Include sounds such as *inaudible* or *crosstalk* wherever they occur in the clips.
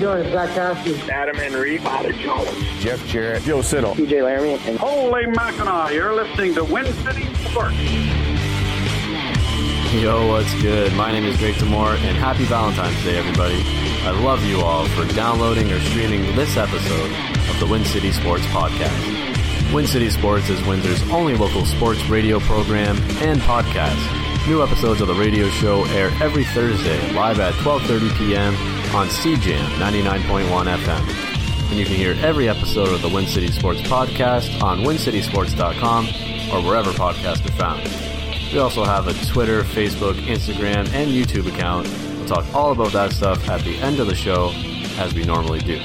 you doing? It's Zach Cassidy. Adam Henry, Bobby Jones, Jeff Jarrett, Joe Siddle, TJ Laramie, and Holy Mackinac, you're listening to Win City Sports. Yo, what's good? My name is Jake Demore, and happy Valentine's Day, everybody. I love you all for downloading or streaming this episode of the Win City Sports Podcast. Win City Sports is Windsor's only local sports radio program and podcast. New episodes of the radio show air every Thursday live at 12:30 p.m. on CJAM 99.1 FM. And you can hear every episode of the Win City Sports Podcast on wincitysports.com or wherever podcasts are found. We also have a Twitter, Facebook, Instagram, and YouTube account. We'll talk all about that stuff at the end of the show, as we normally do.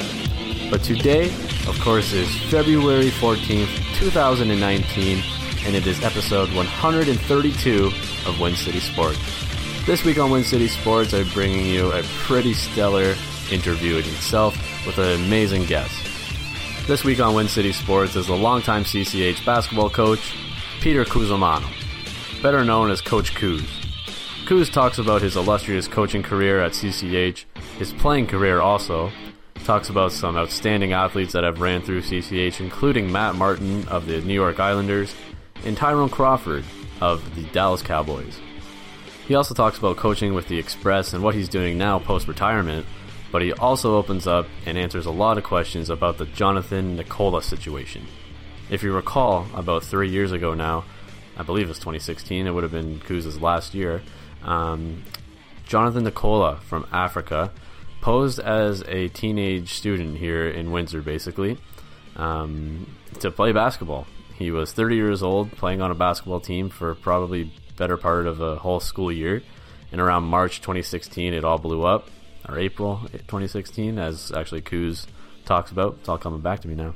But today, of course, is February 14th, 2019, and it is episode 132 of Win City Sports. This week on Win City Sports, I'm bringing you a pretty stellar interview in itself with an amazing guest. This week on Win City Sports is the longtime CCH basketball coach, Peter Cusumano better known as Coach Kuz. Kuz talks about his illustrious coaching career at CCH, his playing career also, talks about some outstanding athletes that have ran through CCH, including Matt Martin of the New York Islanders and Tyrone Crawford of the Dallas Cowboys. He also talks about coaching with the Express and what he's doing now post retirement, but he also opens up and answers a lot of questions about the Jonathan Nicola situation. If you recall, about three years ago now, I believe it's 2016. It would have been Kuz's last year. Um, Jonathan Nicola from Africa posed as a teenage student here in Windsor, basically, um, to play basketball. He was 30 years old, playing on a basketball team for probably better part of a whole school year. And around March 2016, it all blew up, or April 2016, as actually Kuz talks about. It's all coming back to me now.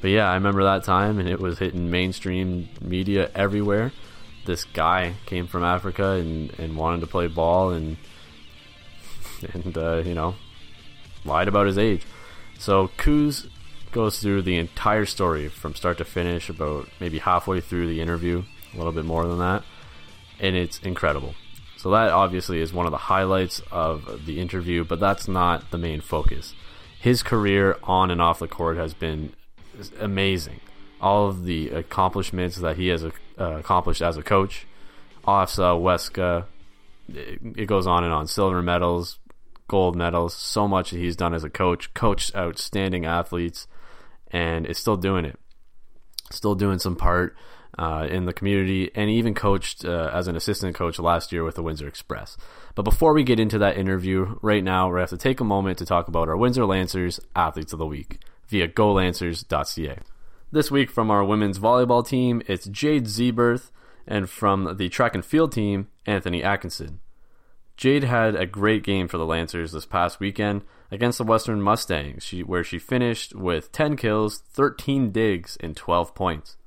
But yeah, I remember that time, and it was hitting mainstream media everywhere. This guy came from Africa and, and wanted to play ball, and and uh, you know lied about his age. So Kuz goes through the entire story from start to finish, about maybe halfway through the interview, a little bit more than that, and it's incredible. So that obviously is one of the highlights of the interview, but that's not the main focus. His career on and off the court has been amazing. All of the accomplishments that he has uh, accomplished as a coach, OFSAA, Weska, it, it, goes on and on. Silver medals, gold medals, so much that he's done as a coach, coached outstanding athletes, and is still doing it. Still doing some part uh, in the community, and even coached uh, as an assistant coach last year with the Windsor Express. But before we get into that interview, right now, we have to take a moment to talk about our Windsor Lancers Athletes of the Week via golancers.ca. This week from our women's volleyball team, it's Jade Zeberth, and from the track and field team, Anthony Atkinson. Jade had a great game for the Lancers this past weekend against the Western Mustangs, where she finished with 10 kills, 13 digs, and 12 points.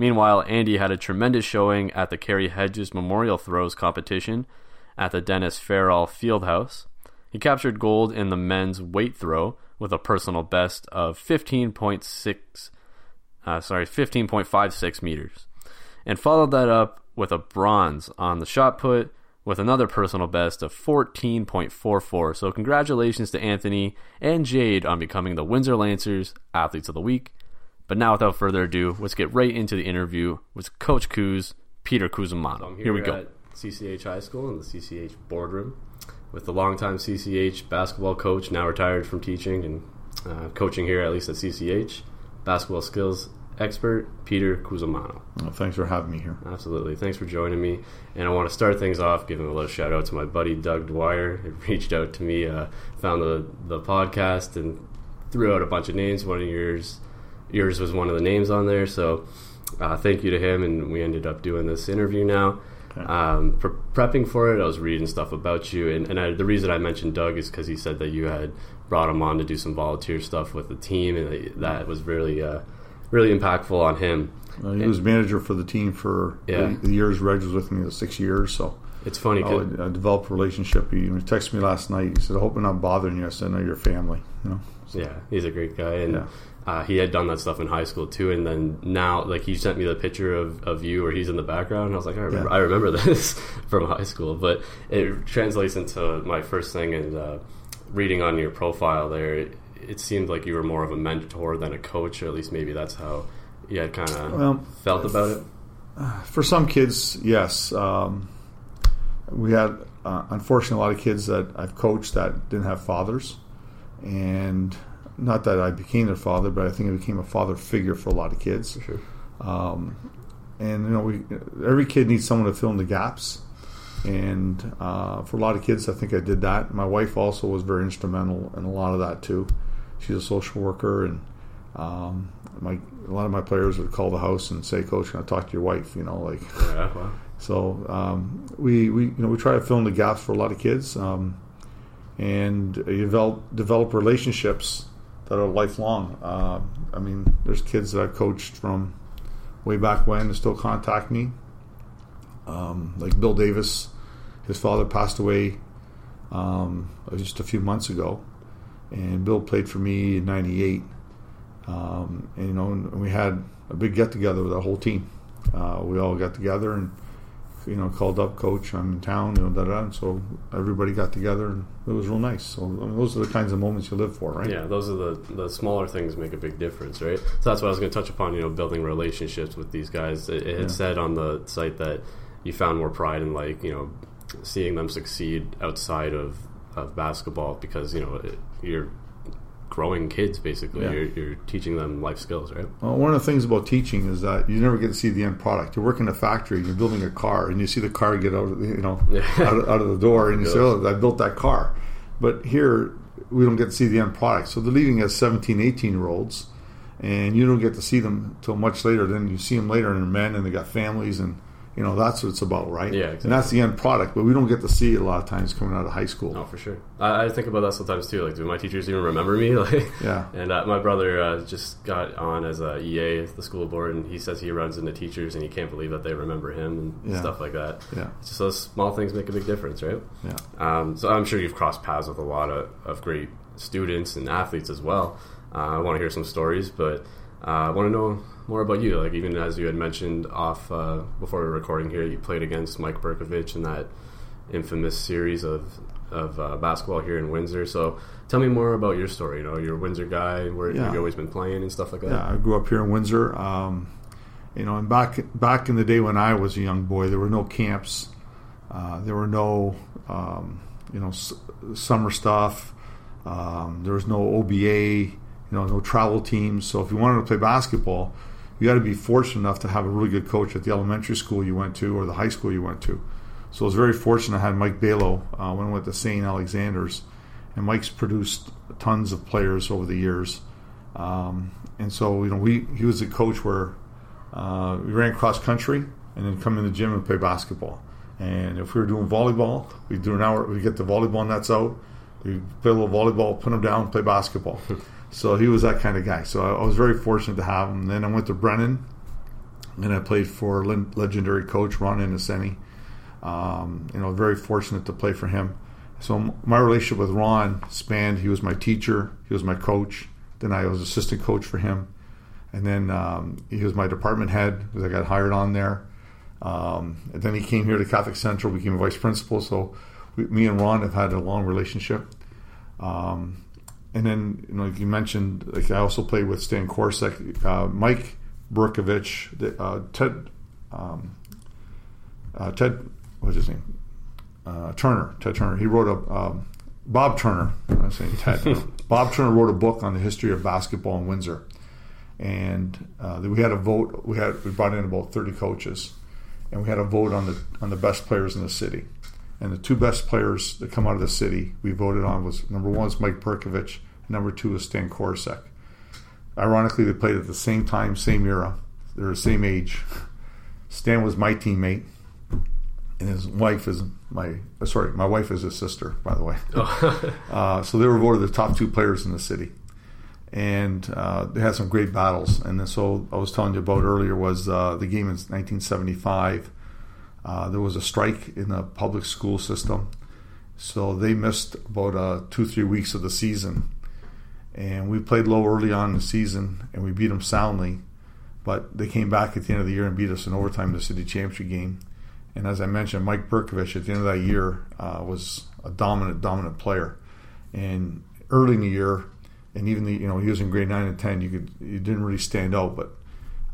Meanwhile, Andy had a tremendous showing at the Kerry Hedges Memorial Throws competition at the Dennis Fairall Fieldhouse. He captured gold in the men's weight throw with a personal best of 15.6 uh, sorry 15.56 meters and followed that up with a bronze on the shot put with another personal best of 14.44 so congratulations to Anthony and Jade on becoming the Windsor Lancers athletes of the week but now without further ado let's get right into the interview with coach Kuz Peter Cusumano here, here we go CCH High School in the CCH boardroom with the longtime CCH basketball coach, now retired from teaching and uh, coaching here, at least at CCH, basketball skills expert, Peter Cusumano. Well, thanks for having me here. Absolutely. Thanks for joining me. And I want to start things off giving a little shout out to my buddy Doug Dwyer. He *laughs* reached out to me, uh, found the, the podcast, and threw out a bunch of names. One of yours, yours was one of the names on there. So uh, thank you to him. And we ended up doing this interview now. Um, for prepping for it, I was reading stuff about you, and, and I, the reason I mentioned Doug is because he said that you had brought him on to do some volunteer stuff with the team, and that was really, uh, really impactful on him. Uh, he and, was manager for the team for yeah. the, the, years Reg was with me, the six years. So it's funny. I, I developed a relationship. He, texted me last night. He said, "I hope I'm not bothering you." I said, "No, you're family." You know. So, yeah, he's a great guy, and. Yeah uh, he had done that stuff in high school too, and then now, like he sent me the picture of, of you where he's in the background, and I was like, I remember, yeah. I remember *laughs* this from high school. But it translates into my first thing, and uh, reading on your profile there, it, it seemed like you were more of a mentor than a coach, or at least maybe that's how you had kind of Well, felt about it. For some kids, yes. Um, we had, uh, unfortunately, a lot of kids that I've coached that didn't have fathers. And not that I became their father, but I think I became a father figure for a lot of kids. Sure. Um, and, you know, we, every kid needs someone to fill in the gaps. And uh, for a lot of kids, I think I did that. My wife also was very instrumental in a lot of that, too. She's a social worker, and um, my a lot of my players would call the house and say, "Coach, can I talk to your wife?" You know, like Yeah, well, so. Um, we we you know we try to fill in the gaps for a lot of kids, um, and you develop develop relationships that are lifelong. Uh, I mean, there's kids that I've coached from way back when that still contact me. Um, like Bill Davis, his father passed away um, just a few months ago, and Bill played for me in '98. Um, and you know, and we had a big get together with our whole team. Uh, we all got together and you know called up coach. I'm in town, you know, da da. And so everybody got together, and it was real nice. So I mean, those are the kinds of moments you live for, right? Yeah, those are the the smaller things make a big difference, right? So that's what I was going to touch upon. You know, building relationships with these guys. It, it had Yeah. said on the site that you found more pride in like you know seeing them succeed outside of of basketball because you know it, you're growing kids basically. Yeah. You're, you're teaching them life skills, right? Well, one of the things about teaching is that you never get to see the end product. You work in a factory, and you're building a car, and you see the car get out of the, you know *laughs* out, of, out of the door, and you say, "Oh, I built that car." But here, we don't get to see the end product. So they're leaving as 17, 18 year olds, and you don't get to see them until much later. Then you see them later, and they're men, and they got families, and you know that's what it's about, right? Yeah, And that's the end product, but we don't get to see it a lot of times coming out of high school. Oh, for sure. I, I think about that sometimes too. Like, do my teachers even remember me? *laughs* Like, Yeah. And uh, my brother uh, just got on as a EA at the school board, and he says he runs into teachers, and he can't believe that they remember him and Yeah. stuff like that. Yeah. It's just those small things make a big difference, right? Yeah. Um, so I'm sure you've crossed paths with a lot of, of great students and athletes as well. Uh, I want to hear some stories, but uh, I want to know more about you. Like even as you had mentioned off uh, before we were recording here, you played against Mike Brkovich in that infamous series of of uh, basketball here in Windsor. So tell me more about your story. You know, you're a Windsor guy. Where Yeah. you've always been playing and stuff like that. Yeah, I grew up here in Windsor. Um, you know, and back back in the day when I was a young boy, there were no camps. Uh, there were no, um, you know, s- summer stuff. Um, there was no OBA. You know, no travel teams. So if you wanted to play basketball, you got to be fortunate enough to have a really good coach at the elementary school you went to or the high school you went to. So I was very fortunate. I had Mike Balo uh, when I went to St. Alexander's, and Mike's produced tons of players over the years. Um, and so you know, we he was a coach where uh, we ran cross country and then come in the gym and play basketball. And if we were doing volleyball, we do an hour. We get the volleyball nets out. We play a little volleyball, put them down, play basketball. *laughs* so he was that kind of guy. So I, I was very fortunate to have him. Then I went to Brennan, and I played for legendary coach Ron Innocenti. Um, you know, very fortunate to play for him. So my relationship with Ron spanned. He was my teacher. He was my coach. Then I was assistant coach for him, and then um, he was my department head because I got hired on there. Um, and then he came here to Catholic Central, became vice principal. So we, me and Ron have had a long relationship. Um, and then, you know, like you mentioned, like I also played with Stan Korsek, uh, Mike Brkovich, the, uh, Ted, um, uh, Ted, what's his name? Uh, Turner, Ted Turner. He wrote a um, Bob Turner. I'm saying Ted. *laughs* Bob Turner wrote a book on the history of basketball in Windsor, and uh, we had a vote. We had we brought in about 30 coaches, and we had a vote on the on the best players in the city. And the two best players that come out of the city we voted on was number one is Mike Brkovich, and number two is Stan Korsek. Ironically, they played at the same time, same era. They're the same age. Stan was my teammate, and his wife is my uh, sorry, my wife is his sister, by the way. *laughs* *laughs* uh, so they were voted the top two players in the city, and uh, they had some great battles. And so I was telling you about earlier was uh, the game in 1975. Uh, there was a strike in the public school system, so they missed about uh, two three weeks of the season. And we played Lowe early on in the season, and we beat them soundly. But they came back at the end of the year and beat us in overtime in the city championship game. And as I mentioned, Mike Brkovich at the end of that year uh, was a dominant, dominant player. And early in the year, and even the you know he was in grade nine and ten, you could you didn't really stand out, but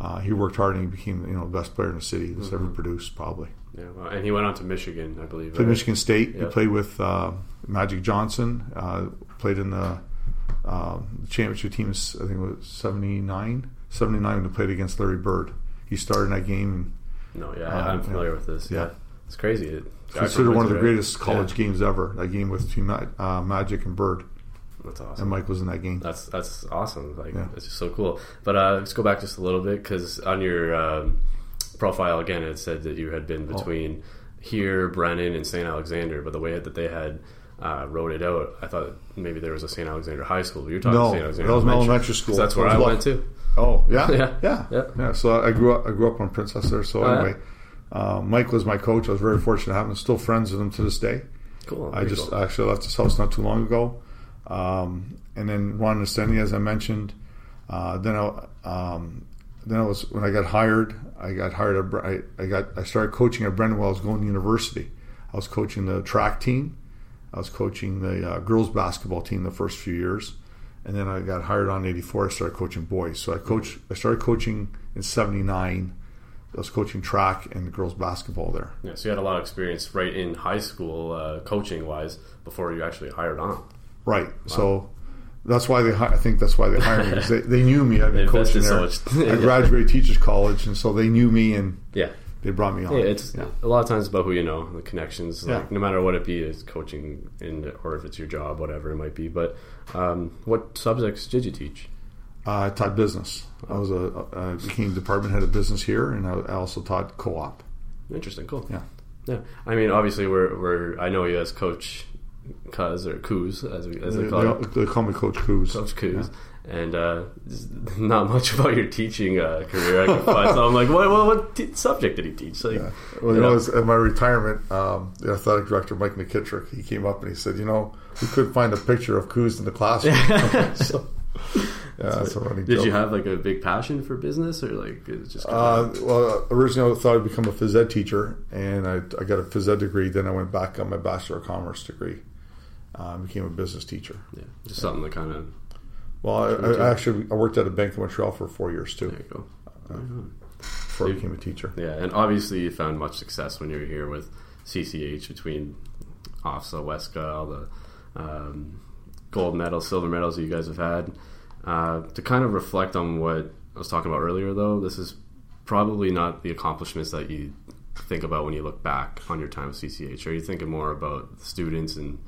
uh, he worked hard and he became you know the best player in the city that's ever produced probably. Yeah, well, and he went on to Michigan, I believe. Played right? Michigan State. He played with uh, Magic Johnson. Uh, played in the uh, championship teams. I think it was 79. 79 when he played against Larry Bird. He started in that game. No, yeah, Uh, I'm familiar yeah. with this. Yeah, Yeah. it's crazy. It, guy Considered one of the greatest college Yeah. games ever. That game with uh, Magic and Bird, That's awesome. and Mike was in that game. That's that's awesome. Like Yeah. it's just so cool. But uh, let's go back just a little bit because on your um, profile again, it said that you had been Oh. between here, Brennan, and St. Alexander. But the way that they had uh, wrote it out, I thought maybe there was a St. Alexander High School. You're talking No, St. Alexander that was my elementary school. That's where I went to. Oh yeah, *laughs* Yeah. yeah, Yeah. yeah, So I grew up. I grew up on Princess there. So Oh, yeah? anyway, uh, Mike was my coach. I was very fortunate to have him. Still friends with him to this day. Cool. I just cool. actually left his house not too long ago. Um, and then Ron Neseni, as I mentioned. Uh, then I, um, then I was when I got hired. I got hired. At, I, I got I started coaching at Brennan while I was going to university. I was coaching the track team. I was coaching the uh, girls basketball team the first few years, and then I got hired on '84. I started coaching boys. So I coach. I started coaching in '79. I was coaching track and girls basketball there. yeah, so you had a lot of experience right in high school, uh, coaching wise, before you actually hired on. Right. So that's why they. I think that's why they hired me. 'cause They, they knew me. They been coaching so there. much- I *laughs* graduated teachers college, and so they knew me, and Yeah. they brought me on. Yeah, it's Yeah. a lot of times about who you know, the connections. Like Yeah. no matter what it be, is coaching in or if it's your job, whatever it might be. But um, what subjects did you teach? Uh, I taught business. I was a I became department head of business here, and I, I also taught co-op. Interesting, cool. Yeah. yeah. I mean, obviously, we're, we're I know you as Coach Cuz or Coos as we, as They, they call it, they- call me Coach Coos. Coach Coos. And uh, not much about your teaching uh, career I could find. So I'm like, what what, what t- subject did he teach? Like, Yeah. Well, you know, as- at my retirement, um, the athletic director Mike McKittrick, he came up and he said, "You know, we couldn't find a picture of Coos in the classroom." *laughs* *laughs* so, yeah, that's a running did joke. you have like a big passion for business or like just kind Uh, well, originally I thought I'd become a phys ed teacher, and I, I got a phys ed degree. Then I went back got my bachelor of commerce degree. Uh, became a business teacher. yeah, just something that kind of Well, I, I actually I worked at a bank in Montreal for four years too there you go. before I became a teacher. Yeah, and obviously you found much success when you were here with CCH between OFSAA, Wesca, all the um, gold medals, silver medals that you guys have had. Uh, to kind of reflect on what I was talking about earlier, though, this is probably not the accomplishments that you think about when you look back on your time with CCH. Are you thinking more about the students and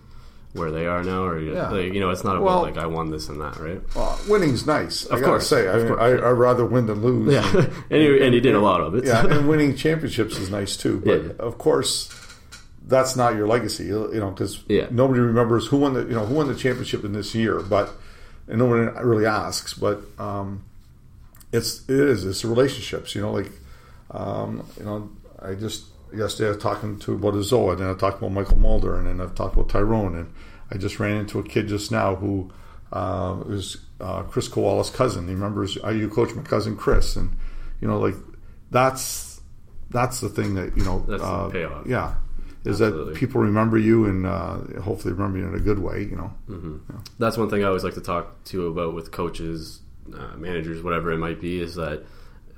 where they are now, or you, Yeah. like, you know, it's not about Well- like I won this and that, right? Well, winning's nice. Of gotta course, say, I, mean, course, I, yeah. I'd rather win than lose. Yeah, and, *laughs* and you did a lot of it. yeah, and *laughs* winning championships is nice too. But Yeah. of course, that's not your legacy. You know, because Yeah. nobody remembers who won the you know who won the championship in this year, but and no one really asks. But um, it's it is it's relationships. You know, like um, you know, I just yesterday I was talking to about Azoa, and then I talked about Mychal Mulder, and then I've talked about Tyrone, and I just ran into a kid just now who uh, was uh, Chris Koala's cousin. He remembers you coach my cousin Chris, and you know, like that's that's the thing that you know. That's the uh, payoff. Yeah, is Absolutely. that people remember you and uh, hopefully remember you in a good way. You know. that's one thing I always like to talk to about with coaches, uh, managers, whatever it might be, is that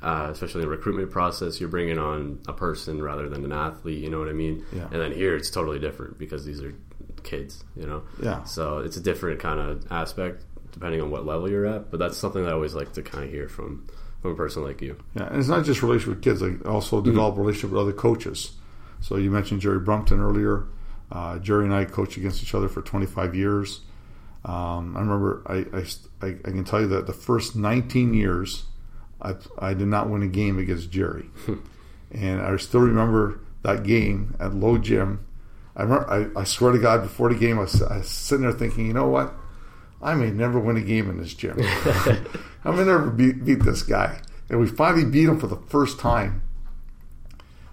uh, especially in the recruitment process, you're bringing on a person rather than an athlete. You know what I mean? Yeah. And then here it's totally different because these are kids. You know? Yeah. So it's a different kind of aspect depending on what level you're at. But that's something that I always like to kind of hear from from a person like you. Yeah, and it's not just relationship with kids. I also develop relationship with other coaches. So you mentioned Jerry Brumpton earlier. Uh, Jerry and I coached against each other for 25 years. Um, I remember I, I, I, I can tell you that the first 19 years, I, I did not win a game against Jerry, hmm. and I still remember that game at Lowe Gym. I remember, I, I swear to God, before the game, I was, I was sitting there thinking, you know what? I may never win a game in this gym. *laughs* I may never beat, beat this guy. And we finally beat him for the first time.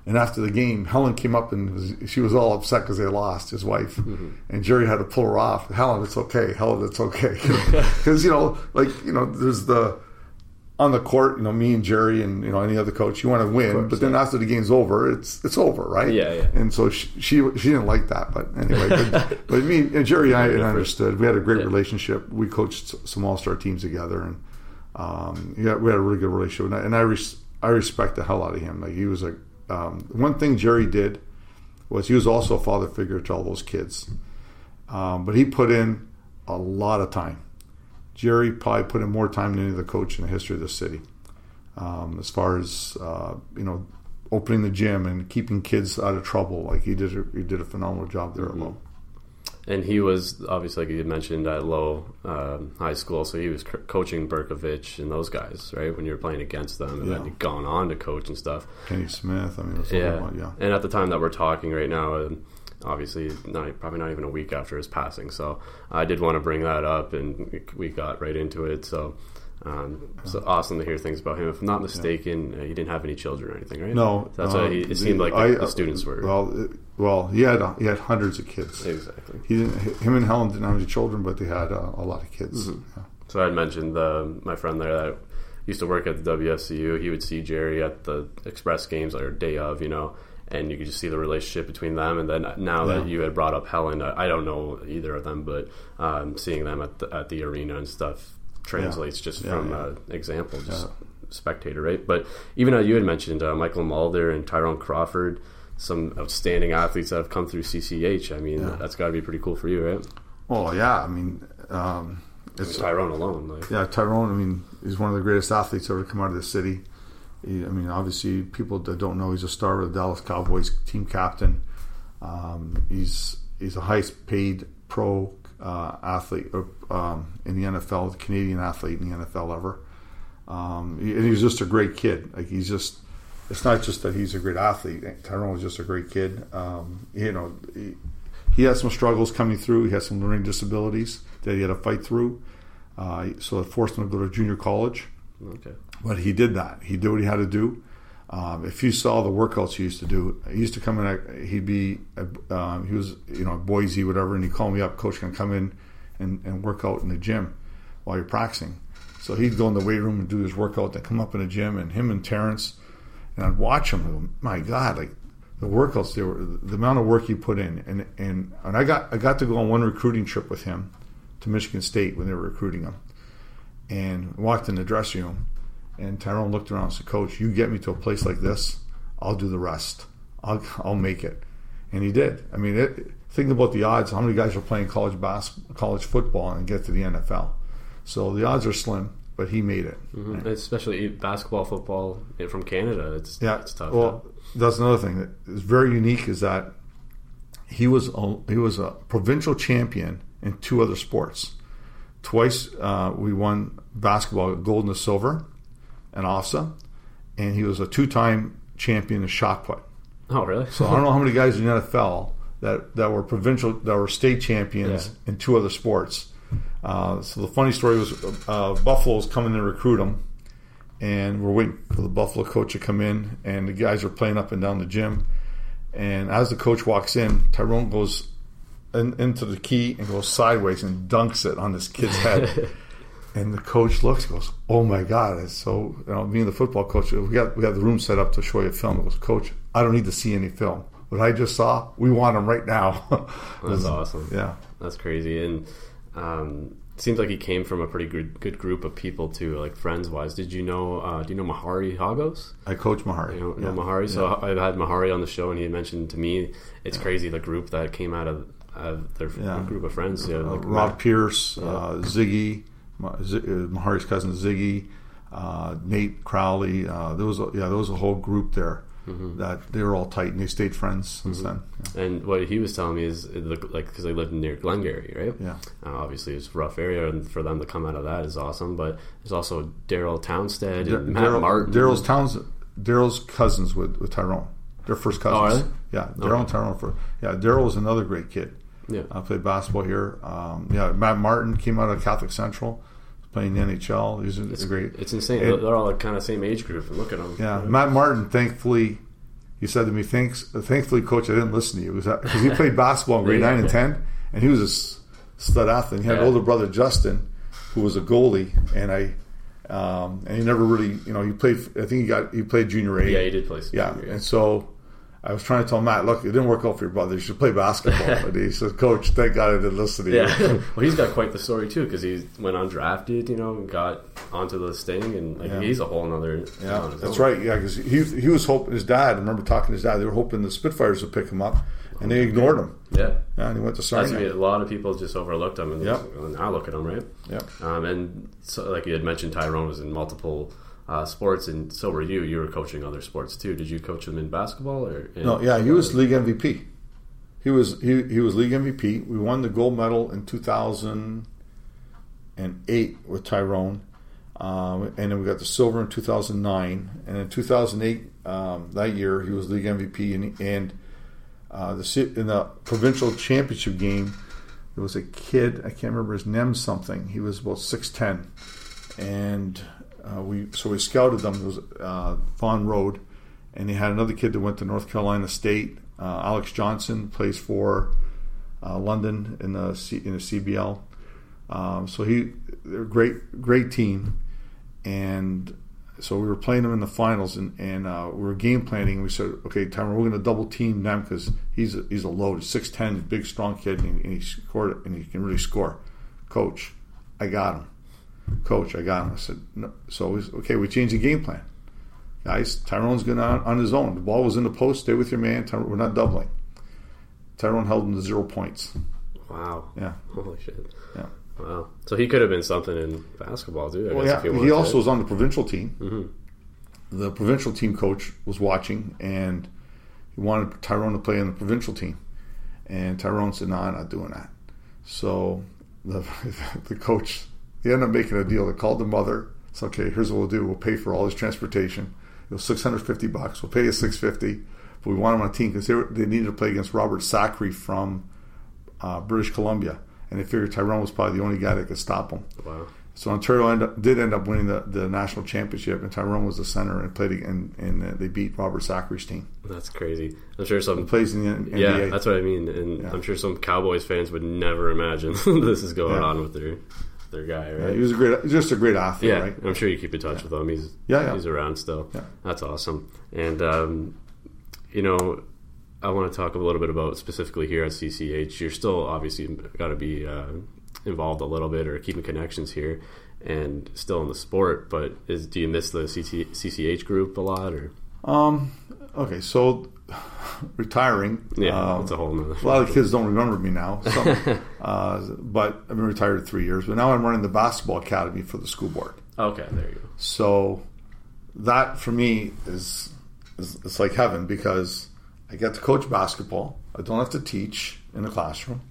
And after the game, Helen came up and was, she was all upset because they lost, his wife. Mm-hmm. And Jerry had to pull her off. Helen, it's okay. Helen, it's okay. *laughs* Because, you know, like, you know, there's the, on the court, you know, me and Jerry and you know any other coach, you want to win, course, but then after the game's over, it's it's over, right? Yeah, yeah. And so she she, she didn't like that, but anyway, but, *laughs* but me and Jerry and I and I understood. We had a great Yeah. relationship. We coached some all star teams together, and um, yeah, we had a really good relationship. And I, and I, res- I respect the hell out of him. Like he was a um, one thing Jerry did was he was also a father figure to all those kids, um, but he put in a lot of time. Jerry probably put in more time than any other coach in the history of the city. Um, as far as uh, you know, opening the gym and keeping kids out of trouble, like he did, a, he did a phenomenal job there at Lowe. And he was obviously, like you mentioned, at Lowe um, High School, so he was coaching Brkovich and those guys, right? When you were playing against them, and Yeah. then gone on to coach and stuff. Kenny Smith, I mean, Yeah. yeah. And at the time that we're talking right now, um, obviously, not probably not even a week after his passing. So I did want to bring that up, and we- got right into it. So. Um, so awesome to hear things about him. If I'm not mistaken, uh, he didn't have any children or anything, right? No, that's uh, why he, it seemed like I- the, the students were Well, well, he had he had hundreds of kids. exactly. He didn't. Him and Helen didn't have any children, but they had uh, a lot of kids. Mm-hmm. Yeah. So I had mentioned uh, my friend there that used to work at the WFCU. He would see Jerry at the Express games or day of, you know, and you could just see the relationship between them. And then now that you had brought up Helen, I I don't know either of them, but um, seeing them at the, at the arena and stuff translates just Yeah, from yeah. Uh, example, just Yeah. spectator, right? But even uh, you had mentioned uh, Mychal Mulder and Tyrone Crawford. Some outstanding athletes that have come through CCH. I mean, Yeah. that's got to be pretty cool for you, right? Well, yeah. I mean, um, it's Tyrone alone, like yeah. Tyrone. I mean, he's one of the greatest athletes ever to come out of the city. I mean, obviously, people that don't know, he's a star with the Dallas Cowboys team captain. Um, he's he's the highest paid pro uh, athlete or, um, in the NFL, Canadian athlete in the NFL ever. Um, he- and he's just a great kid. Like he's just, it's not just that he's a great athlete. Tyrone was just a great kid. Um, you know, he, he had some struggles coming through. He had some learning disabilities that he had to fight through. Uh, so it forced him to go to junior college. okay. But he did that. He did what he had to do. Um, if you saw the workouts he used to do, he used to come in. He'd be, um, he was, you know, Boise, whatever, and he'd call me up. Coach can come in and, and work out in the gym while you're practicing. So he'd go in the weight room and do his workout. Then come up in the gym, and him and Terrence, and I'd watch him. My God, like the workouts, they were the amount of work he put in, and and and I got I got to go on one recruiting trip with him to Michigan State when they were recruiting him, and walked in the dressing room. And Tyrone looked around and said, Coach, you get me to a place like this, I'll do the rest. I'll, I'll make it. And he did. I mean, it, think about the odds. How many guys are playing college bas- college football and get to the NFL? So the odds are slim, but he made it. Mhm. Especially basketball, football eh, from Canada. It's Yeah, it's tough. Well, that's another thing that is very unique is that he was a, he was a provincial champion in two other sports. Twice uh, we won basketball, gold and silver, and OFSAA, and he was a two-time champion in shot put. oh, really? So I don't know how many guys in the NFL that, that were provincial, that were state champions Yeah. in two other sports. Uh, so the funny story was uh, Buffalo was coming to recruit him, and we're waiting for the Buffalo coach to come in, and the guys are playing up and down the gym. And as the coach walks in, Tyrone goes in, into the key and goes sideways and dunks it on this kid's head. *laughs* and the coach looks, goes, "Oh my God!" It's so you know, me and the football coach, we got we have the room set up to show you a film. He goes, "Coach, I don't need to see any film. What I just saw, we want him right now." *laughs* That's awesome. yeah. That's crazy. And um, seems like he came from a pretty good good group of people too, like friends wise. Did you know? Uh, do you know Mahari Hagos? I coach Mahari. You know, know. Mahari. So I've had Mahari on the show, and he had mentioned to me it's crazy the group that came out of, of their Yeah. group of friends. Yeah, Uh, like Rob Matt- Pierce, uh, Ziggy, Mahari's cousin Ziggy, uh, Nate Crowley. Uh, there was a, yeah, there was a whole group there Mm-hmm. that they were all tight and they stayed friends since then. And what he was telling me is it looked like because they lived near Glengarry, right? Yeah. Uh, obviously, it's a rough area, and for them to come out of that is awesome. But there's also Daryl Townstead Yeah. and Matt Daryl- Martin. Daryl's towns, Daryl's cousins with, with Tyrone. They're first cousins. Oh? Yeah, Daryl and Tyrone. For yeah, Daryl was another great kid. Yeah. uh, played basketball here. Um, yeah, Matt Martin came out of Catholic Central, playing the NHL. He's It's great. It's insane. And- They're all kind of same age group. Look at them. Yeah, Matt Martin. Thankfully, he said to me, "Thanks, thankfully, coach, I didn't listen to you because he played *laughs* basketball in grade Yeah. nine and ten, and he was a stud athlete. He had an older brother, Justin, who was a goalie, and I." um, and he never really, you know, he played. I think he got he played junior A. Yeah, he did play. Yeah, and so I was trying to tell Matt, look, it didn't work out for your brother. You should play basketball. *laughs* and he said, Coach, thank God I didn't listen to you. Yeah, *laughs* well, he's got quite the story too because he went undrafted, you know, and got onto this thing, and like Yeah. he's a whole nother. Yeah, that's own. right. Yeah, because he he was hoping his dad. I remember talking to his dad. They were hoping the Spitfires would pick him up, and they ignored him. Yeah, Yeah, and he went to that's Sarnia. a lot of people just overlooked him, and Yep. now look at him, right? Yeah, Um, and so, like you had mentioned, Tyrone was in multiple uh, sports, and so were you. You were coaching other sports too. Did you coach him in basketball or? In, no, yeah, he was league MVP. He was he, he was league MVP. We won the gold medal in two thousand and eight with Tyrone, um, and then we got the silver in two thousand nine. And in two thousand eight, um, that year he was league MVP, and, and uh, the in the provincial championship game, there was a kid I can't remember his name something. He was about six ten, and uh, we so we scouted them. It was uh, Vaughan Road, and they had another kid that went to North Carolina State. Uh, Alex Johnson plays for uh, London in the C, in the CBL. Um, so he they're a great great team, and so we were playing them in the finals, and, and uh, we were game planning. We said, okay, Tyrone, we're going to double team them because he's a, he's a load, six ten, big strong kid, and he, and he scored and he can really score. Coach, I got him. Coach, I got him. I said, no. so we, okay, we changed the game plan. Guys, Tyrone's going on, on his own. The ball was in the post. Stay with your man. Tyrone, we're not doubling. Tyrone held him to zero points. Wow. Yeah. Holy shit. Yeah. Wow. So he could have been something in basketball too. I Well, yeah. he, He, also was on the provincial team. Mm-hmm. The provincial team coach was watching, and he wanted Tyrone to play in the provincial team. And Tyrone said, "No, I'm not doing that." So *laughs* the the coach, they ended up making a deal. They called the mother. It's okay. Here's what we'll do. We'll pay for all his transportation. It was 650 bucks. We'll pay you 650, but we want him on a team because they, were- they needed to play against Robert Sacre from uh, British Columbia, and they figured Tyrone was probably the only guy that could stop him. Wow. So Ontario end up, did end up winning the, the national championship, and Tyrone was the center and played and, and uh, they beat Robert Sacre's team. That's crazy. I'm sure some. He plays in the N- Yeah, that's what I mean, and Yeah. I'm sure some Cowboys fans would never imagine *laughs* this is going Yeah. on with their their guy, Yeah, right? he was a great, just a great athlete, Yeah, right? I'm sure you keep in touch with him. He's Yeah, yeah. he's around still. Yeah. That's awesome. And um, you know, I want to talk a little bit about specifically here at CCH. You're still obviously got to be uh, involved a little bit or keeping connections here, and still in the sport. But is do you miss the CCH group a lot or? Um, okay, so *sighs* retiring. Yeah, um, that's a whole nother. a lot of kids don't remember me now, some, *laughs* uh, but I've been retired three years. But now I'm running the basketball academy for the school board. Okay, there you go. So that for me is, is it's like heaven because I get to coach basketball. I don't have to teach in the classroom.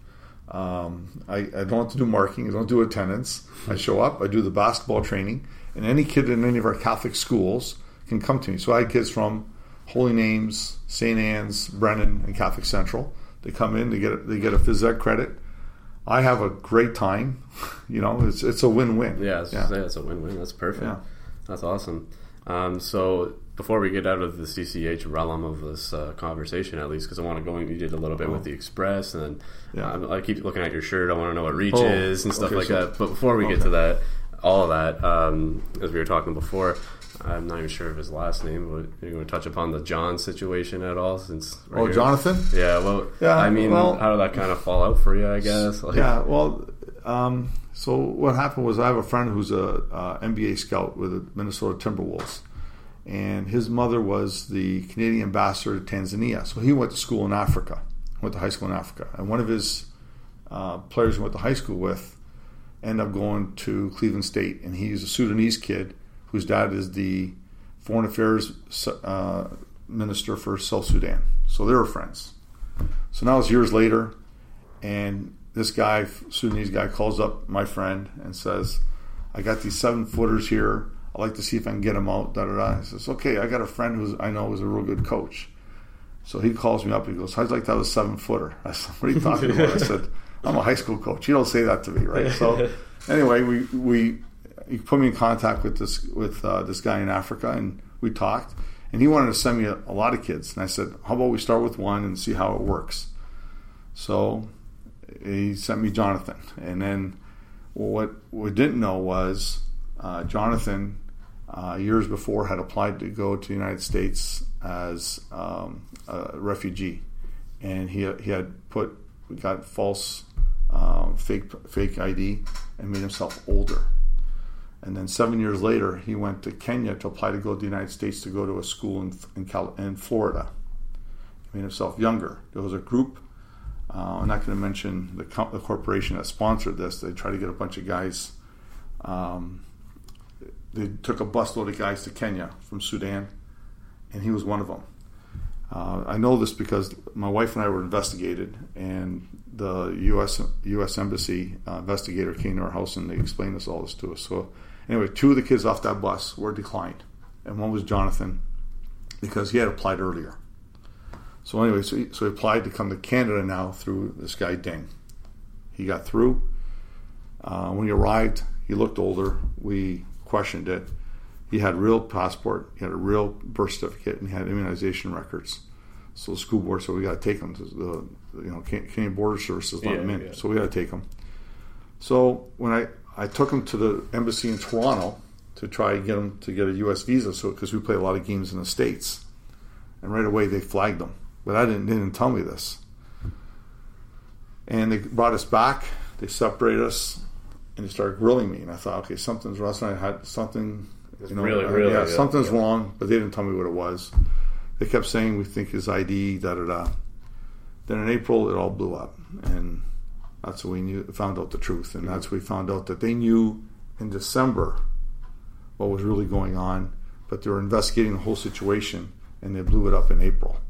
Um, I, I don't have to do marking. I don't do attendance. I show up. I do the basketball training, and any kid in any of our Catholic schools can come to me. So I had kids from Holy Names, St. Anne's, Brennan, and Catholic Central. They come in. They get a, they get a phys ed credit. I have a great time. *laughs* You know, it's it's a win win. Yeah, it's, yeah. it's a win-win. That's perfect. Yeah. That's awesome. Um, so before we get out of the CCH realm of this uh, conversation, at least because I want to go. You did a little bit with the Express, and then Yeah. um, I keep looking at your shirt. I want to know what reach Oh, is and stuff okay, like so- that. But before we get to that, all of that, um, as we were talking before. I'm not even sure of his last name, but you're going to touch upon the John situation at all? Since Oh, here? Jonathan. Yeah, well, Yeah, I mean, well- how did that kind of fall out for you? I guess. Like, Yeah, well, um, so what happened was I have a friend who's a uh, NBA scout with the Minnesota Timberwolves, and his mother was the Canadian ambassador to Tanzania. So he went to school in Africa, went to high school in Africa, and one of his uh, players he went to high school with ended up going to Cleveland State, and he's a Sudanese kid whose dad is the foreign affairs uh, minister for South Sudan. So they were friends. So now it's years later, and this guy, Sudanese guy, calls up my friend and says, "I got these seven footers here. I'd like to see if I can get them out." Da da da. I says, "Okay, I got a friend who's I know is a real good coach." So he calls me up. He goes, I'd like to have a seven footer?" *laughs* I said, "What are you talking about?" I said, "I'm a high school coach. You don't say that to me, right?" So *laughs* anyway, we we he put me in contact with this with uh, this guy in Africa, and we talked. And he wanted to send me a, a lot of kids, and I said, "How about we start with one and see how it works?" So he sent me Jonathan, and then what we didn't know was uh, Jonathan, uh, years before, had applied to go to the United States as um, a refugee, and he he had put got false um, fake fake ID and made himself older. And then seven years later, he went to Kenya to apply to go to the United States to go to a school in in, Cal- in Florida. He made himself younger. There was a group. Uh, I'm not going to mention the, the corporation that sponsored this. They tried to get a bunch of guys. Um, they took a busload of guys to Kenya from Sudan, and he was one of them. Uh, I know this because my wife and I were investigated, and the U.S. U.S. Embassy uh, investigator came to our house and they explained this all this to us. So, anyway, two of the kids off that bus were declined, and one was Jonathan because he had applied earlier. So anyway, so he, so he applied to come to Canada now through this guy Ding. He got through. Uh, when he arrived, he looked older. We questioned it. He had real passport, he had a real birth certificate, and he had immunization records. So the school board said we got to take him to the you know Canadian Border Services let Yeah, him in, yeah. so we got to take him. So when I I took him to the embassy in Toronto to try and get him to get a U.S. visa, so because we play a lot of games in the states, and right away they flagged him, but I didn't they didn't tell me this. And they brought us back. They separated us, and they started grilling me. And I thought, okay, something's wrong. I had something, you know, really, really, yeah, yeah, something's yeah. wrong. But they didn't tell me what it was. They kept saying we think his ID, da da da. Then in April, it all blew up, and that's when we knew, found out the truth, and mm-hmm. that's when we found out that they knew in December what was really going on, but they were investigating the whole situation, and they blew it up in April.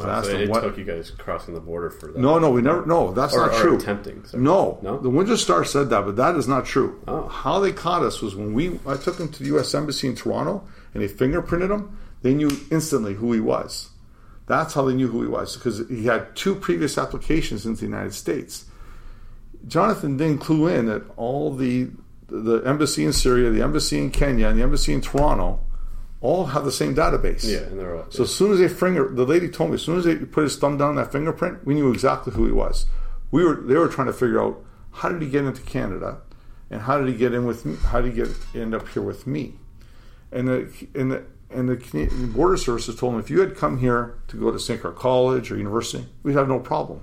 I asked So them it what- took you guys crossing the border for that. no, no, we never. No, that's Or- not or true. attempting, sorry. No, No? The Windsor Star said that, but that is not true. Oh. How they caught us was when we. I took him to the U.S. Embassy in Toronto, and they fingerprinted him. They knew instantly who he was. That's how they knew who he was because he had two previous applications into the United States. Jonathan didn't clue in that all the the embassy in Syria, the embassy in Kenya, and the embassy in Toronto all have the same database. Yeah, and they're all. So as soon as they finger, the lady told me, as soon as they put his thumb down that fingerprint, we knew exactly who he was. We were, they were trying to figure out how did he get into Canada, and how did he get in with me? How did he get end up here with me? And the and the and the Canadian Border Services told him if you had come here to go to St. Clair College or university, we'd have no problem.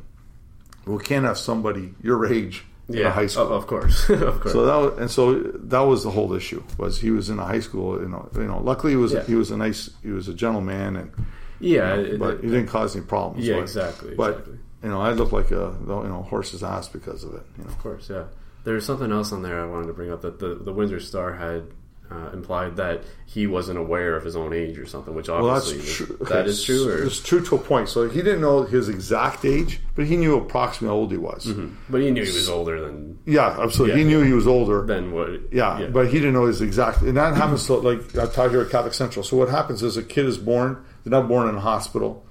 We can't have somebody your age in a high school. of course, *laughs* of course. So that was, and so that was the whole issue was he was in a high school. You know, you know. Luckily, he was Yeah. he was a nice he was a gentleman, and yeah, you know, it- but it- he didn't cause any problems. Yeah, but- exactly, But exactly. you know, I looked like a you know horse's ass because of it. You know. Of course, yeah. There's something else on there I wanted to bring up that the, the Windsor Star had uh, implied that he wasn't aware of his own age or something, which Well, obviously that's true. is- that is true. Or, It's true to a point. So he didn't know his exact age, but he knew approximately how old he was. but he knew he was older than Yeah, absolutely. Yeah. he knew he was older. than what. Yeah, but he didn't know his exact. And that happens to like I taught here at Catholic Central. So what happens is a kid is born. They're not born in a hospital.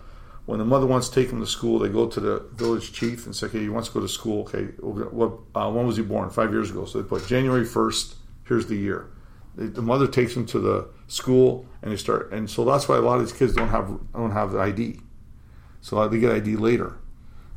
When the mother wants to take him to school, they go to the village chief and say, "Okay, he wants to go to school. Okay, what? Uh, when was he born? Five years ago." So they put January first. Here's the year. The, the mother takes them to the school, and they start. And so that's why a lot of these kids don't have don't have the ID. So they get ID later.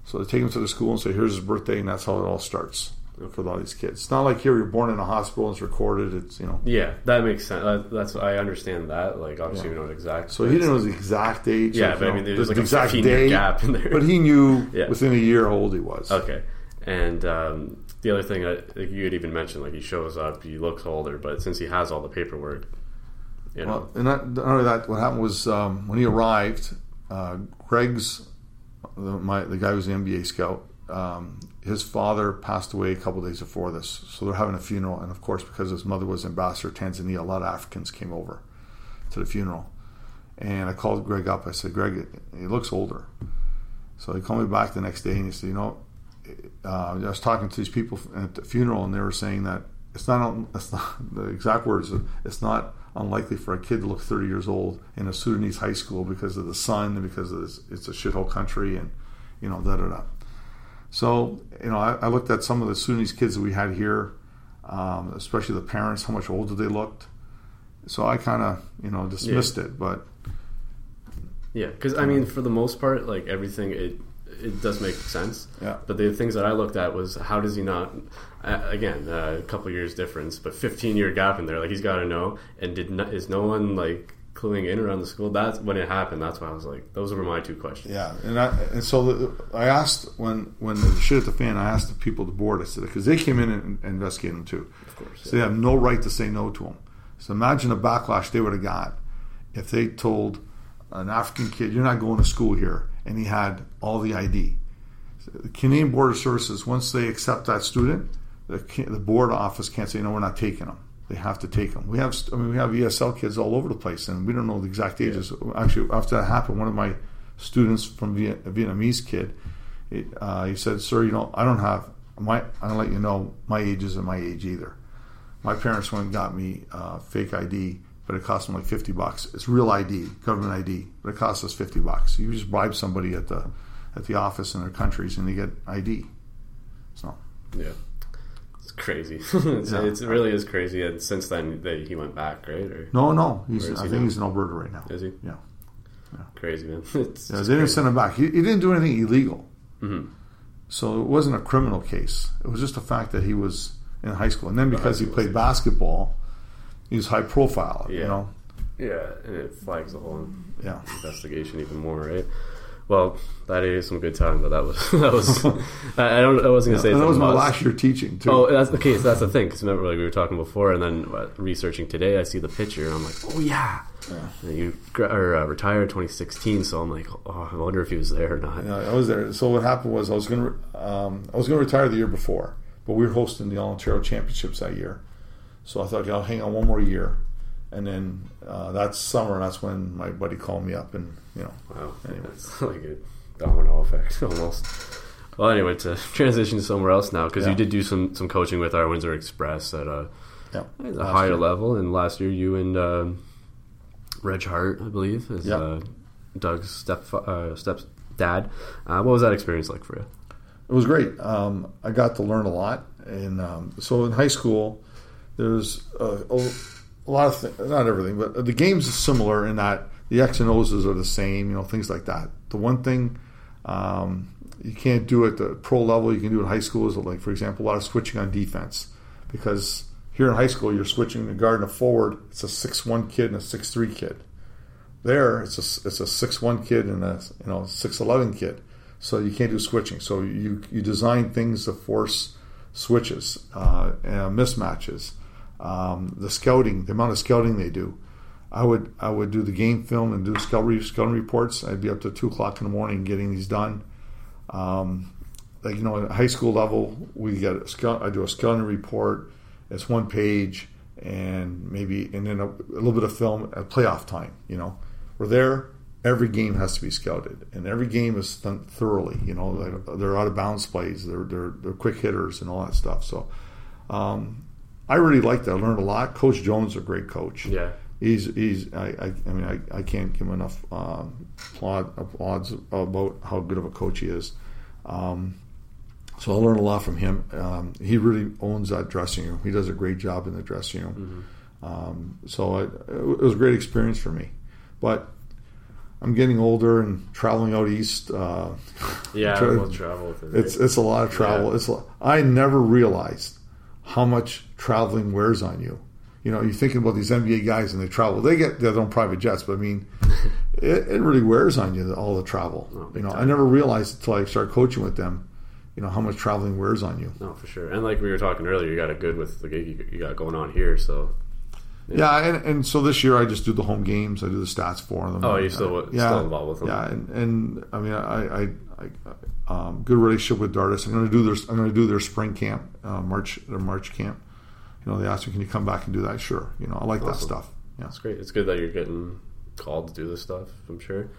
So they take them to the school and say, "Here's his birthday," and that's how it all starts for a lot of these kids. It's not like here you're born in a hospital and it's recorded. It's you know. Yeah, that makes sense. Uh, that's I understand that. Like obviously we know exact. So he didn't know the exact age. Yeah, but you I mean, there's the, like a exact 15 year day gap in there. But he knew *laughs* Yeah. within a year how old he was. Okay, and um, the other thing I, like you had even mentioned, like he shows up, he looks older, but since he has all the paperwork, you know, Well, and not, not only that, what happened was um, when he arrived, uh, Greg's the, my the guy was the NBA scout. Um, his father passed away a couple days before this, so they're having a funeral. And of course, because his mother was ambassador to Tanzania, a lot of Africans came over to the funeral. And I called Greg up. I said, "Greg, he looks older." So he called me back the next day and he said, "You know, uh, I was talking to these people at the funeral, and they were saying that it's not, it's not *laughs* the exact words. It's not unlikely for a kid to look 30 years old in a Sudanese high school because of the sun and because of this, it's a shithole country, and you know, da da da. So you know, I, I looked at some of the Sudanese kids that we had here, um, especially the parents, how much older they looked. So I kind of you know dismissed it, but yeah, because I mean, for the most part, like everything, it it does make sense. Yeah. But the things that I looked at was how does he not? Uh, again, uh, a couple years difference, but 15 year gap in there. Like he's got to know. And did no, is no one like cluing in around the school? That's when it happened. That's why I was like, those were my two questions. Yeah, and I and so the, I asked when when the shit at the fan, I asked the people at the board. I said because they came in and investigated him too. Of course. So they have no right to say no to him. So imagine the backlash they would have got if they told an African kid, "You're not going to school here," and he had all the ID. So the Canadian Board of Services, once they accept that student, the, the board office can't say, "No, we're not taking them." They have to take them. We have, I mean, we have ESL kids all over the place, and we don't know the exact ages. Actually, after that happened, one of my students from Viet, a Vietnamese kid, it, uh, he said, "Sir, you know, I don't have my. I don't let you know my age isn't my age either." My parents went and got me uh, fake ID, but it cost them like fifty bucks. It's real ID, government ID, but it costs us fifty bucks. You just bribe somebody at the at the office in their countries, and they get ID. So Yeah. It's crazy. *laughs* it's, Yeah. it's- it really is crazy. And since then, they, he went back, right? Or no, no, he's. I he think now? he's in Alberta right now. is he? Yeah, Crazy, man. *laughs* It's yeah. They didn't crazy. send him back. He, he didn't do anything illegal, Mhm. so it wasn't a criminal case. It was just the fact that he was in high school, and then because he played basketball, he was high profile. You know, Yeah, and it flags the whole yeah. investigation even more, right? Well, that is some good time, but that was *laughs* that was. I don't. I wasn't gonna say that was my last year teaching too. Oh, that's the case. That's the thing. Because remember, like we were talking before, and then uh, researching today, I see the picture, and I'm like, oh yeah. And you or, uh, retired 2016, so I'm like, oh, I wonder if he was there or not. Yeah, I was there. So what happened was I was going to um, I was going to retire the year before, but we were hosting the All Ontario Championships that year. So I thought okay, I'll hang on one more year, and then uh, that summer that's when my buddy called me up, and you know, Wow, Anyway. it's like a domino effect *laughs* almost. Well, anyway, to *laughs* transition to somewhere else now, because Yeah. you did do some some coaching with our Windsor Express at a, yeah, at a higher year. level, and last year you and um, Reg Hart, I believe, is Yeah. uh, Doug's step uh, step's dad. Uh, what was that experience like for you? It was great. Um, I got to learn a lot, and um, so in high school, there's a, a, lot of things, not everything, but the games are similar in that the X and O's are the same, you know, things like that. The one thing um, you can't do at the pro level, you can do at high school is like, for example, a lot of switching on defense because here in high school you're switching the guard and a forward. It's a six one kid and a six three kid. There, it's a it's a six one kid and a you know six eleven kid, so you can't do switching. So you you design things to force switches, uh, and mismatches, um, the scouting, the amount of scouting they do. I would I would do the game film and do scout re- scouting reports. I'd be up to two o'clock in the morning getting these done. Um, like you know, at high school level, we get a scout. I do a scouting report. It's one page and maybe and then a, a little bit of film at playoff time. You know, we're there. Every game has to be scouted, and every game is done thoroughly. You know, they're, they're out of bounds plays, they're, they're they're quick hitters, and all that stuff. So, um, I really liked that. I learned a lot. Coach Jones is a great coach. Yeah. He's he's I, I, I mean I, I can't give him enough um, applaud, applauds about how good of a coach he is. Um, so I learned a lot from him. Um, he really owns that dressing room. He does a great job in the dressing room. Um, so I, it was a great experience for me. But I'm getting older and traveling out east. Uh, Yeah, Tra- *laughs* we'll travel it. it's it's a lot of travel. Yeah. It's a- I never realized how much traveling wears on you. You know, you're thinking about these NBA guys and they travel. They get their own private jets, but I mean, *laughs* it, it really wears on you all the travel. Oh, you know, I never realized until I started coaching with them. You know how much traveling wears on you. No, for sure. And like we were talking earlier, you got it good with the gig you- you got going on here. So Yeah, and, and so this year I just do the home games. I do the stats for them. Oh, you're still- Uh, still involved with them? Yeah, and, and I mean, I, I, I um, good relationship with Dardis. I'm going to do their I'm going to do their spring camp, uh, March their March camp. You know, they asked me, "Can you come back and do that?" Sure. You know, I like that stuff. Yeah. It's great. It's good that you're getting called to do this stuff. I'm sure.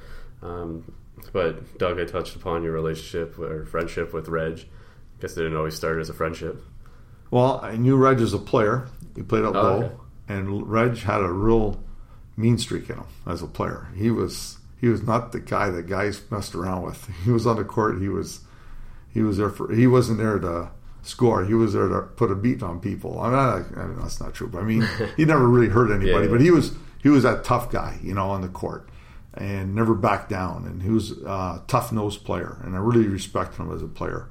Um, but Doug, I touched upon your relationship or friendship with Reg. I Guess they didn't always start as a friendship. Well, I knew Reg as a player. He played up Oh, low, okay. and Reg had a real mean streak in him as a player. He was he was not the guy that guys messed around with. *laughs* He was on the court. He was he was there for. He wasn't there to score. He was there to put a beat on people. I mean, I, I mean that's not true, but I mean, *laughs* he never really hurt anybody. Yeah. But he was he was that tough guy, you know, on the court. and never backed down. And he was a tough nosed player, and I really respect him as a player.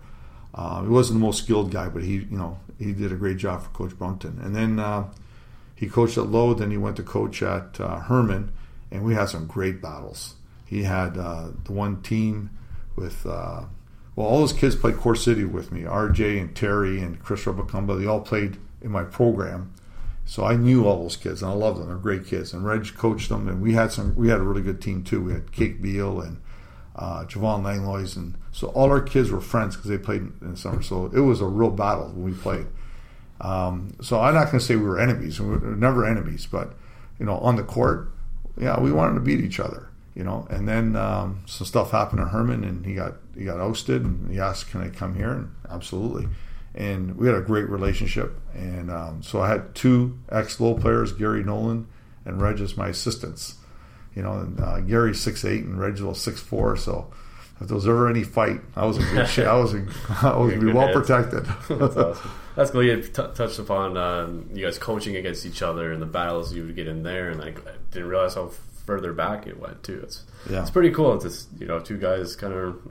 Uh, he wasn't the most skilled guy, but he, you know, he did a great job for Coach Brunton. And then uh, he coached at Lowe, then he went to coach at uh, Herman, and we had some great battles. He had uh, the one team with, uh, well, all those kids played Core City with me. RJ and Terry and Chris Robacumba, they all played in my program. So I knew all those kids, and I loved them. They're great kids. And Reg coached them, and we had some. We had a really good team too. We had Kate Beal and uh, Javon Langlois, and so all our kids were friends because they played in the summer. So it was a real battle when we played. Um, so I'm not going to say we were enemies. We were never enemies, but you know, on the court, yeah, we wanted to beat each other. You know, and then um, some stuff happened to Herman, and he got he got ousted, and he asked, "Can I come here?" And absolutely. And we had a great relationship, and um, so I had two ex-Lowe players, Gary Nolan and Reg, as my assistants. You know, and uh, Gary's six eight and Reg's well six four, so if there was ever any fight, I was in good shape. I was in, *laughs* I was be well protected. That's *laughs* awesome. That's cool. You t- touched upon um, you guys coaching against each other and the battles you would get in there, and I didn't realize how further back it went too. It's yeah. it's pretty cool. It's just, you know two guys kind of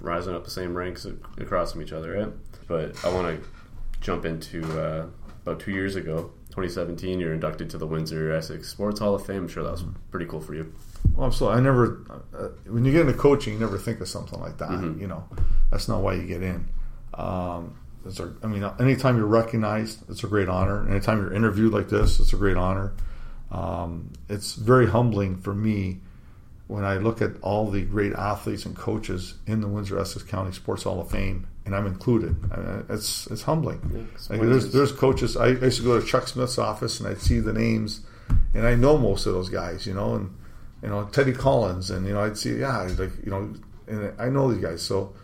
rising up the same ranks across from each other, right? But I want to jump into uh, about two years ago, 2017. You're inducted to the Windsor Essex Sports Hall of Fame. I'm sure that was mm-hmm. pretty cool for you. Well, absolutely. I never, uh, when you get into coaching, you never think of something like that. Mm-hmm. You know, that's not why you get in. Um, it's a, I mean, anytime you're recognized, it's a great honor. Anytime you're interviewed like this, it's a great honor. Um, it's very humbling for me when I look at all the great athletes and coaches in the Windsor Essex County Sports Hall of Fame, and I'm included. It's it's humbling. Yeah, like there's there's coaches. I used to go to Chuck Smith's office and I'd see the names, and I know most of those guys, you know, and you know Teddy Collins, and you know I'd see yeah, like you know, and I know these guys. So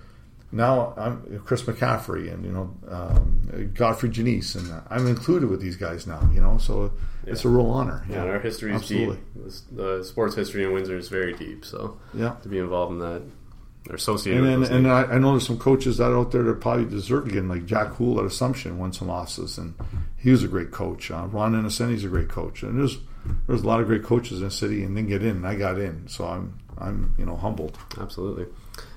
now I'm Chris McCaffrey and you know um, Godfrey Janice, and I'm included with these guys now. You know, so yeah. it's a real honor. Yeah, yeah our history is Absolutely. deep. The sports history in Windsor is very deep. So yeah, to be involved in that. Or associated and, and, and I, I, know there's some coaches that out there that probably deserve again, like Jack Hool at Assumption won some losses, and he was a great coach. Uh, Ron Innocenti's a great coach, and there's there's a lot of great coaches in the city, and didn't get in. And I got in, so I'm I'm you know humbled. Absolutely.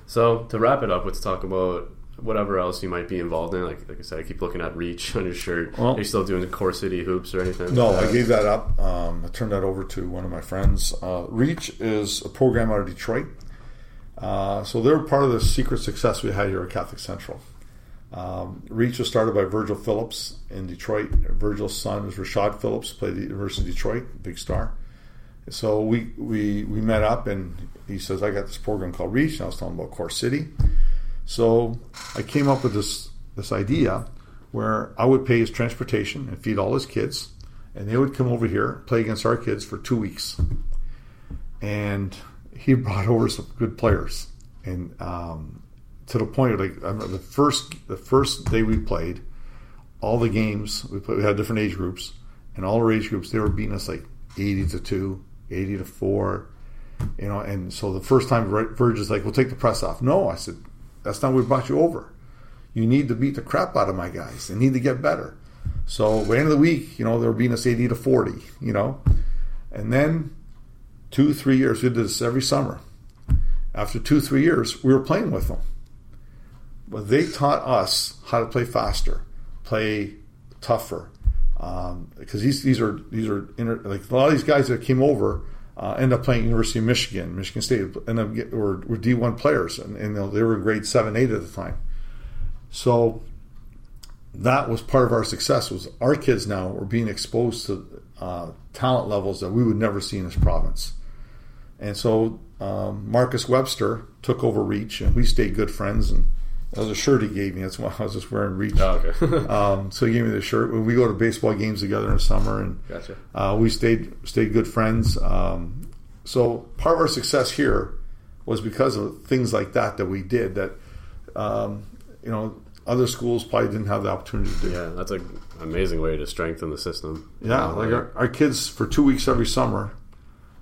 So to wrap it up, let's talk about whatever else you might be involved in. Like, like I said, I keep looking at Reach *laughs* on your shirt. Well, Are you still doing the Core City hoops or anything? No, I gave that up. Um, I turned that over to one of my friends. Uh, Reach is a program out of Detroit. Uh, so they're part of the secret success we had here at Catholic Central. Um, Reach was started by Virgil Phillips in Detroit. Virgil's son was Rashad Phillips, played at the University of Detroit, big star. So we, we, we met up and he says, I got this program called Reach. And I was telling him about Core City. So I came up with this, this idea where I would pay his transportation and feed all his kids. And they would come over here, play against our kids for two weeks. And he *laughs* brought over some good players. And um, to the point like the first the first day we played, all the games we played, we had different age groups, and all our age groups they were beating us like eighty to two, 80 to 4 you know and so the first time Verge is like we'll take the press off no I said that's not what we brought you over. You need to beat the crap out of my guys. They need to get better. So at the end of the week you know they were beating us 80 to 40 you know? And then two three years we did this every summer. After two three years we were playing with them. But they taught us how to play faster play tougher um, because these these are these are inter, like a lot of these guys that came over uh, end up playing University of Michigan, Michigan State, get, were, were D one players, and, and they were in grade seven, eight at the time. So that was part of our success. Was our kids now were being exposed to uh, talent levels that we would never see in this province, and so um, Marcus Webster took over Reach, and we stayed good friends and that was a shirt he gave me. That's why I was just wearing Reach. Oh, okay. *laughs* um, so he gave me the shirt. We go to baseball games together in the summer, and gotcha. uh, we stayed stayed good friends. Um, so part of our success here was because of things like that that we did. That um, you know other schools probably didn't have the opportunity to do. Yeah, that's an amazing way to strengthen the system. Yeah, like our, our, kids for two weeks every summer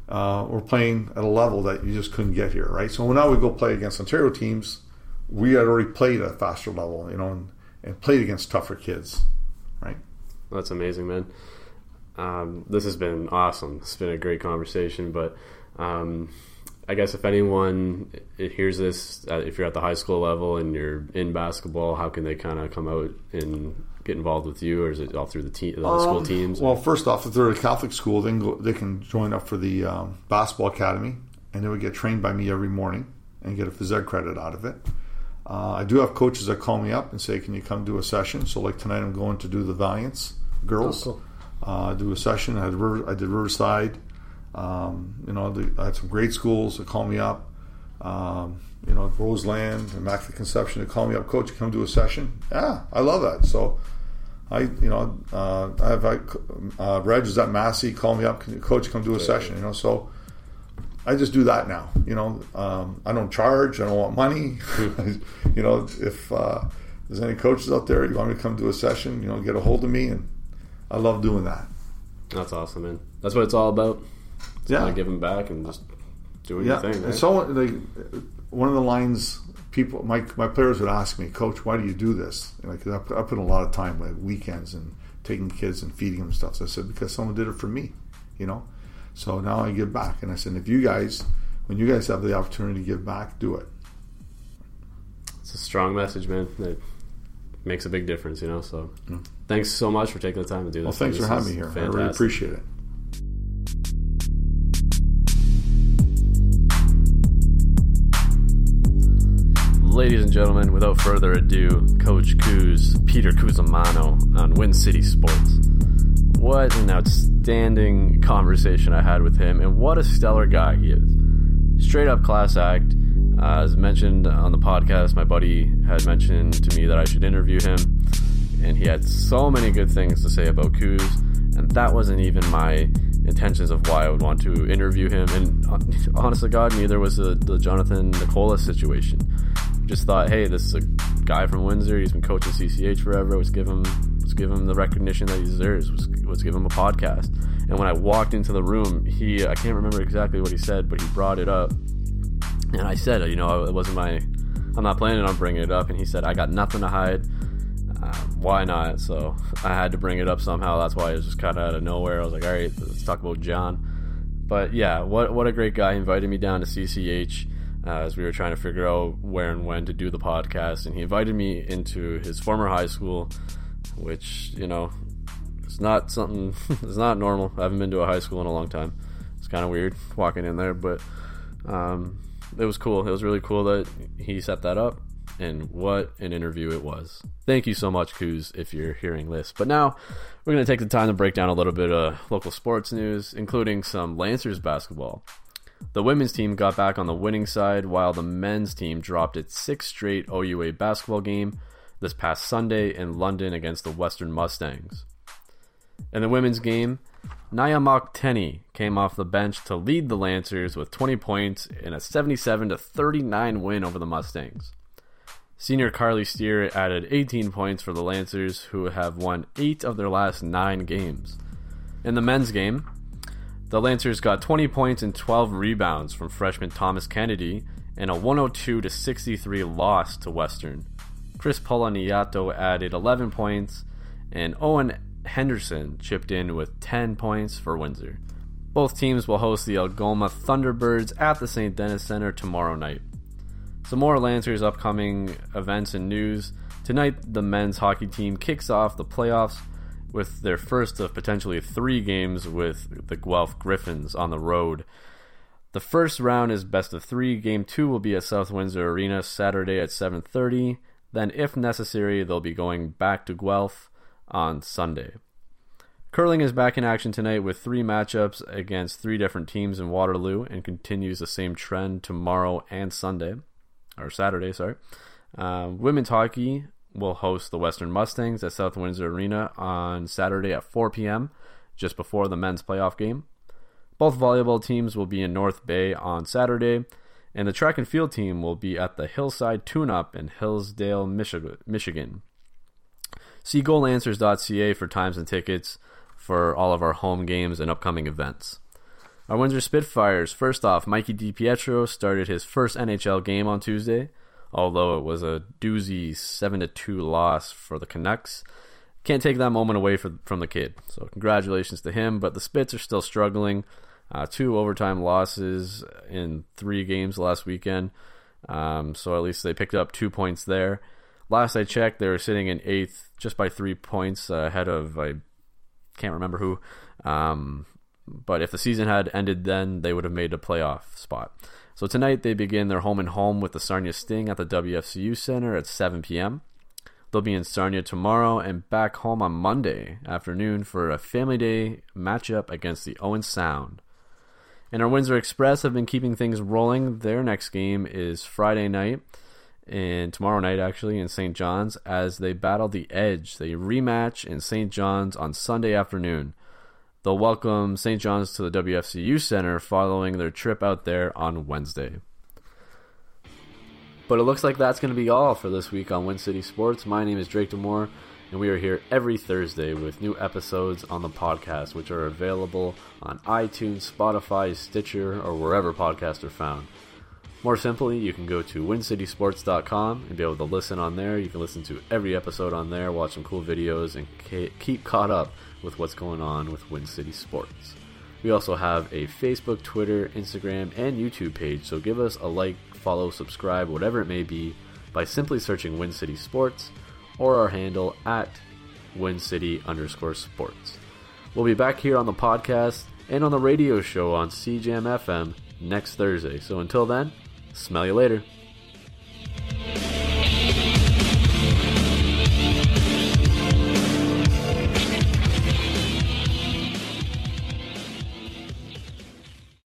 uh, were playing at a level that you just couldn't get here, right? So now we go play against Ontario teams we had already played at a faster level, you know, and, and played against tougher kids, right? That's amazing, man. Um, this has been awesome. It's been a great conversation, but um, I guess if anyone hears this, uh, if you're at the high school level and you're in basketball, how can they kind of come out and get involved with you, or is it all through the, te- the um, school teams? Well, first off, if they're at a Catholic school, then go, they can join up for the um, basketball academy, and they would get trained by me every morning and get a phys ed credit out of it. Uh, I do have coaches that call me up and say, "Can you come do a session?" So, like tonight, I'm going to do the Valiants girls. Oh, cool. uh, do a session. I did, River, I did Riverside. Um, you know, the, I had some great schools that call me up. Um, you know, Roseland, Immaculate Conception, they call me up, coach, come do a session. Yeah, I love that. So, I, you know, uh, I have uh, Reg is at Massey, call me up, coach, come do a session. You know, so I just do that now. You know, um, I don't charge, I don't want money. *laughs* you know, if uh, there's any coaches out there, you want me to come do a session, you know, get a hold of me, and I love doing that. That's awesome, man. That's what it's all about. It's yeah, giving back and just doing yeah. your thing. Right? So, like, one of the lines people, my my players would ask me, Coach, why do you do this? Like, I put, I put a lot of time, like weekends, and taking kids and feeding them stuff. So I said, because someone did it for me, you know. So now I give back, and I said, if you guys, when you guys have the opportunity to give back, do it. It's a strong message, man. It makes a big difference, you know. So, mm. thanks so much for taking the time to do this. Well, thanks this for having me here. Fantastic. I really appreciate it. ladies and gentlemen, without further ado, Coach Cus, Peter Cusumano on Win City Sports. What an outstanding conversation I had with him, and what a stellar guy he is. Straight up class act. Uh, as mentioned on the podcast, my buddy had mentioned to me that I should interview him, and he had so many good things to say about Cus, and that wasn't even my intentions of why I would want to interview him. And uh, *laughs* honestly, God, neither was the, the Jonathan Nicola situation just thought, hey, this is a guy from Windsor. He's been coaching CCH forever. Let's give him let's give him the recognition that he deserves. Let's, let's give him a podcast. And when I walked into the room, he I can't remember exactly what he said, but he brought it up, and I said, you know, it wasn't my I'm not planning on bringing it up. And he said, I got nothing to hide. Uh, why not? So I had to bring it up somehow. That's why it was just kind of out of nowhere. I was like, all right, let's talk about John. But yeah, what what a great guy. He invited me down to CCH uh, as we were trying to figure out where and when to do the podcast. And he invited me into his former high school, which, you know, it's not something, *laughs* it's not normal. I haven't been to a high school in a long time. It's kind of weird walking in there, but um, it was cool. It was really cool that he set that up. And what an interview it was. Thank you so much, Cus, if you're hearing this. But now we're going to take the time to break down a little bit of local sports news, including some Lancers basketball. The women's team got back on the winning side while the men's team dropped its sixth straight OUA basketball game this past Sunday in London against the Western Mustangs. In the women's game, Naya Mokteni came off the bench to lead the Lancers with 20 points in a 77 39 win over the Mustangs. Senior Carly Steer added 18 points for the Lancers, who have won 8 of their last 9 games. In the men's game, the Lancers got 20 points and 12 rebounds from freshman Thomas Kennedy in a 102 63 loss to Western. Chris Poloniato added 11 points, and Owen Henderson chipped in with 10 points for Windsor. Both teams will host the Algoma Thunderbirds at the St. Denis Center tomorrow night. Some more Lancers upcoming events and news. Tonight, the men's hockey team kicks off the playoffs with their first of potentially three games with the Guelph Gryphons on the road. The first round is best of three. Game two will be at South Windsor Arena Saturday at 7:30. Then, if necessary, they'll be going back to Guelph on Sunday. Curling is back in action tonight with three matchups against three different teams in Waterloo and continues the same trend tomorrow and Sunday, or Saturday, sorry. Uh, women's hockey will host the Western Mustangs at South Windsor Arena on Saturday at 4 p.m., just before the men's playoff game. Both volleyball teams will be in North Bay on Saturday, and the track and field team will be at the Hillsdale Tune Up in Hillsdale, Michigan. See golancers.ca for times and tickets for all of our home games and upcoming events. Our Windsor Spitfires, first off, Mikey DiPietro started his first NHL game on Tuesday although it was a doozy 7 to 2 loss for the Canucks. Can't take that moment away for, from the kid. So, congratulations to him, but the Spits are still struggling. Uh, two overtime losses in three games last weekend. Um, so at least they picked up two points there. Last I checked, they were sitting in eighth just by three points uh, ahead of, I can't remember who. Um, but if the season had ended then, they would have made a playoff spot. So tonight they begin their home and home with the Sarnia Sting at the WFCU Center at 7 p.m. They'll be in Sarnia tomorrow and back home on Monday afternoon for a family day matchup against the Owen Sound. And our Windsor Express have been keeping things rolling. Their next game is Friday night and tomorrow night actually in St. John's as they battle the Edge. They rematch in St. John's on Sunday afternoon. They'll welcome St. John's to the WFCU Center following their trip out there on Wednesday. But it looks like that's going to be all for this week on Win City Sports. My name is Drake Demore, and we are here every Thursday with new episodes on the podcast, which are available on iTunes, Spotify, Stitcher, or wherever podcasts are found. More simply, you can go to wincitysports.com and be able to listen on there. You can listen to every episode on there, watch some cool videos, and keep caught up with what's going on with Win City Sports. We also have a Facebook, Twitter, Instagram, and YouTube page, so give us a like, follow, subscribe, whatever it may be, by simply searching Win City Sports or our handle at Win City underscore sports. We'll be back here on the podcast and on the radio show on CJAM FM next Thursday. So until then, Smell you later.